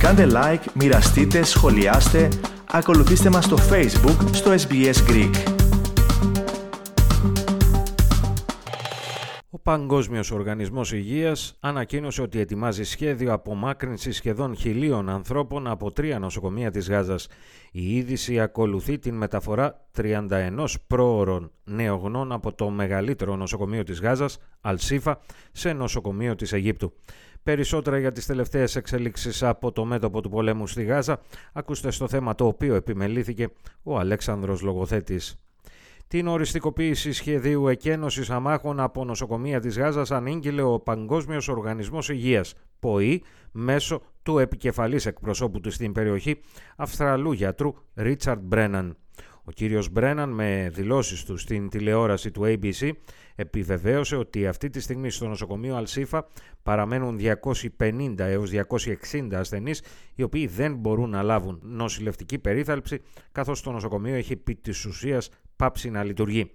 Κάντε like, μοιραστείτε, σχολιάστε, ακολουθήστε μας στο Facebook στο SBS Greek. Ο Παγκόσμιος Οργανισμός Υγείας ανακοίνωσε ότι ετοιμάζει σχέδιο απομάκρυνσης σχεδόν χιλίων ανθρώπων από τρία νοσοκομεία της Γάζας. Η είδηση ακολουθεί την μεταφορά 31 πρόωρων νεογνών από το μεγαλύτερο νοσοκομείο της Γάζας, Αλσίφα, σε νοσοκομείο της Αιγύπτου. Περισσότερα για τις τελευταίες εξελίξεις από το μέτωπο του πολέμου στη Γάζα, ακούστε στο θέμα το οποίο επιμελήθηκε ο Αλέξανδρος Λογοθέτης. Την οριστικοποίηση σχεδίου εκένωσης αμάχων από νοσοκομεία της Γάζας ανήγγειλε ο Παγκόσμιος Οργανισμός Υγείας, ΠΟΗ, μέσω του επικεφαλής εκπροσώπου του στην περιοχή, Αυστραλού γιατρού Ρίτσαρντ Μπρέναν. Ο κύριος Μπρέναν με δηλώσεις του στην τηλεόραση του ABC επιβεβαίωσε ότι αυτή τη στιγμή στο νοσοκομείο Αλσίφα παραμένουν 250 έως 260 ασθενείς οι οποίοι δεν μπορούν να λάβουν νοσηλευτική περίθαλψη καθώς το νοσοκομείο έχει επί της ουσίας πάψει να λειτουργεί.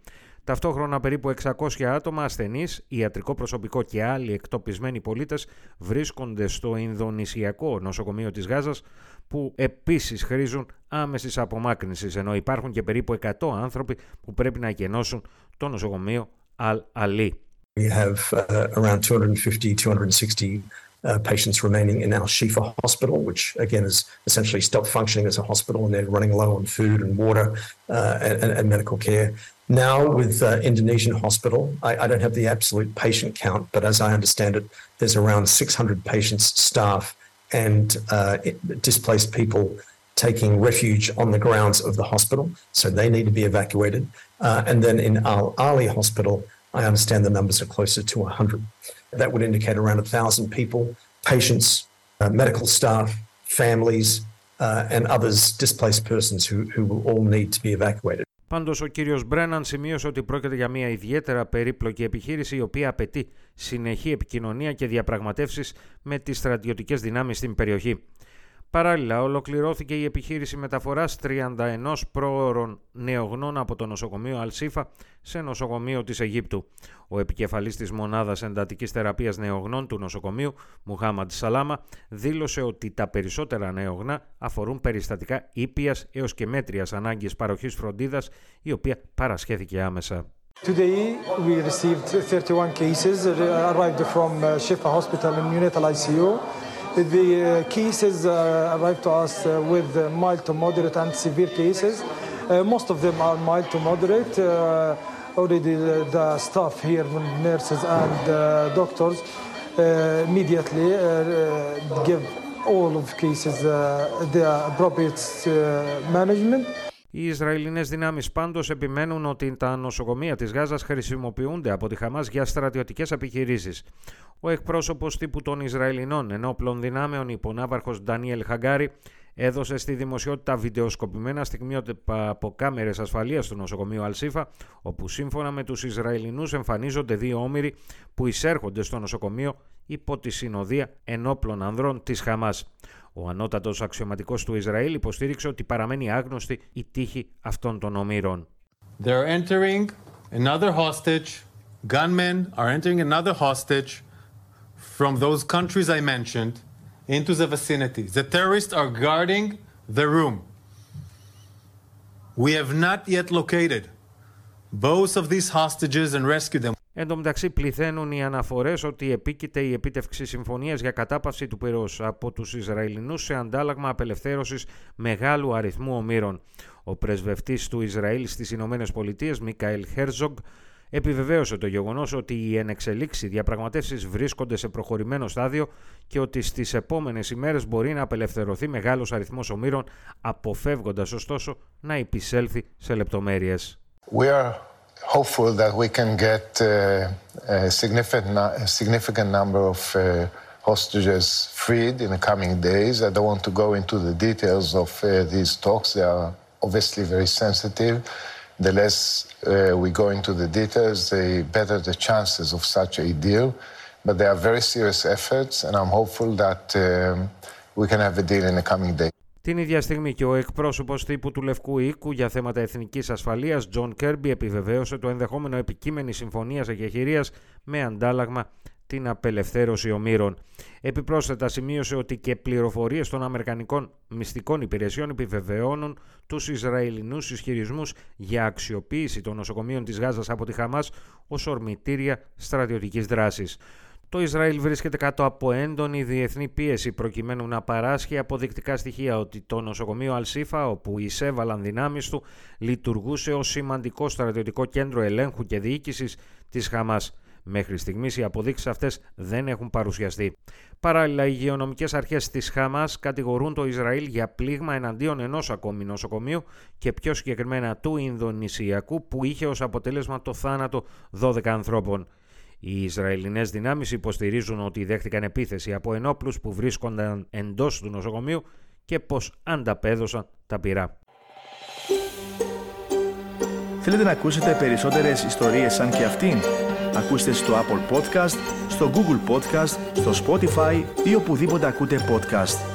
Ταυτόχρονα περίπου 600 άτομα ασθενείς, ιατρικό προσωπικό και άλλοι εκτοπισμένοι πολίτες βρίσκονται στο Ινδονησιακό νοσοκομείο της Γάζας που επίσης χρήζουν άμεσης απομάκρυνσης ενώ υπάρχουν και περίπου 100 άνθρωποι που πρέπει να εκενώσουν το νοσοκομείο Al-Ali. We have uh, around 250, 260 uh, patients remaining in Al Shifa Hospital, which again has essentially stopped functioning as a hospital and they're running low on food and water uh, and, and, medical care. Now, with uh, Indonesian Hospital, I, I, don't have the absolute patient count, but as I understand it, there's around 600 patients, staff, and uh, displaced people taking refuge on the grounds of the hospital. So they need to be evacuated. Uh, and then in Al Ali Hospital, I understand the numbers are closer to 100. That would indicate around 1,000 people, patients, uh, medical staff, families, uh, and others, displaced persons who, who will all need to be evacuated. Πάντως ο κύριος Μπρέναν σημείωσε ότι πρόκειται για μια ιδιαίτερα περίπλοκη επιχείρηση η οποία απαιτεί συνεχή επικοινωνία και διαπραγματεύσεις με τις στρατιωτικές δυνάμεις στην περιοχή. Παράλληλα, ολοκληρώθηκε η επιχείρηση μεταφοράς 31 πρόωρων νεογνών από το νοσοκομείο Αλσίφα σε νοσοκομείο της Αιγύπτου. Ο επικεφαλής της μονάδας εντατικής θεραπείας νεογνών του νοσοκομείου, Μουχάμαντ Σαλάμα, δήλωσε ότι τα περισσότερα νεογνά αφορούν περιστατικά ήπιας έως και μέτριας ανάγκης παροχής φροντίδας, η οποία παρασχέθηκε άμεσα. Today we received 31 cases arrived from Shifa Hospital in Unital ICU. The uh, cases uh, arrived to us uh, with uh, mild to moderate and severe cases. Uh, most of them are mild to moderate. Uh, already the, the, staff here, nurses and doctors, immediately give all of cases the appropriate management. Οι Ισραηλινές δυνάμεις πάντως επιμένουν ότι τα νοσοκομεία της Γάζας χρησιμοποιούνται από τη Χαμάς για στρατιωτικές επιχειρήσεις. Ο εκπρόσωπος τύπου των Ισραηλινών ενόπλων δυνάμεων, υπονάβαρχος Ντανιέλ Χαγκάρη, έδωσε στη δημοσιότητα βιντεοσκοπημένα στιγμιότυπα από κάμερες ασφαλείας του νοσοκομείου Αλσίφα, όπου σύμφωνα με τους Ισραηλινούς εμφανίζονται δύο όμοιροι που εισέρχονται στο νοσοκομείο υπό τη συνοδεία ενόπλων ανδρών της Χαμάς. Ο ανώτατος αξιωματικός του Ισραήλ υποστήριξε ότι παραμένει άγνωστη η τύχη αυτών των ομήρων. They're entering another hostage. Gunmen are entering another hostage from those countries I mentioned into the vicinity. The terrorists are guarding the room. We have not yet located both of these hostages and rescued them. Εν τω μεταξύ, πληθαίνουν οι αναφορές ότι επίκειται η επίτευξη συμφωνίας για κατάπαυση του πυρός από τους Ισραηλινούς σε αντάλλαγμα απελευθέρωσης μεγάλου αριθμού ομήρων. Ο πρεσβευτής του Ισραήλ στις Ηνωμένες Πολιτείες, Μικαέλ Χέρζογκ, επιβεβαίωσε το γεγονός ότι οι ενεξελίξει διαπραγματεύσεις βρίσκονται σε προχωρημένο στάδιο και ότι στις επόμενες ημέρες μπορεί να απελευθερωθεί μεγάλος αριθμός ομήρων, αποφεύγοντας ωστόσο να επισέλθει σε λεπτομέρειες. Hopeful that we can get uh, a, significant, a significant number of uh, hostages freed in the coming days. I don't want to go into the details of uh, these talks. They are obviously very sensitive. The less uh, we go into the details, the better the chances of such a deal. But they are very serious efforts, and I'm hopeful that um, we can have a deal in the coming days. Την ίδια στιγμή και ο εκπρόσωπος τύπου του Λευκού Οίκου για θέματα εθνικής ασφαλείας, Τζον Κέρμπι, επιβεβαίωσε το ενδεχόμενο επικείμενης συμφωνίας εκεχειρίας με αντάλλαγμα την απελευθέρωση ομήρων. Επιπρόσθετα σημείωσε ότι και πληροφορίες των Αμερικανικών μυστικών υπηρεσιών επιβεβαιώνουν τους Ισραηλινούς ισχυρισμούς για αξιοποίηση των νοσοκομείων της Γάζας από τη Χαμάς ως ορμητήρια στρατιωτικής δράσης. Το Ισραήλ βρίσκεται κάτω από έντονη διεθνή πίεση προκειμένου να παράσχει αποδεικτικά στοιχεία ότι το νοσοκομείο Αλσίφα, όπου εισέβαλαν δυνάμεις του, λειτουργούσε ως σημαντικό στρατιωτικό κέντρο ελέγχου και διοίκησης της Χαμάς. Μέχρι στιγμής οι αποδείξεις αυτές δεν έχουν παρουσιαστεί. Παράλληλα, οι υγειονομικές αρχές της Χαμάς κατηγορούν το Ισραήλ για πλήγμα εναντίον ενός ακόμη νοσοκομείου και πιο συγκεκριμένα του Ινδονησιακού, που είχε ως αποτέλεσμα το θάνατο 12 ανθρώπων. Οι Ισραηλινές δυνάμεις υποστηρίζουν ότι δέχτηκαν επίθεση από ενόπλους που βρίσκονταν εντός του νοσοκομείου και πως ανταπέδωσαν τα πυρά. Θέλετε να ακούσετε περισσότερες ιστορίες σαν και αυτήν; Ακούστε στο Apple Podcast, στο Google Podcast, στο Spotify ή οπουδήποτε ακούτε podcast.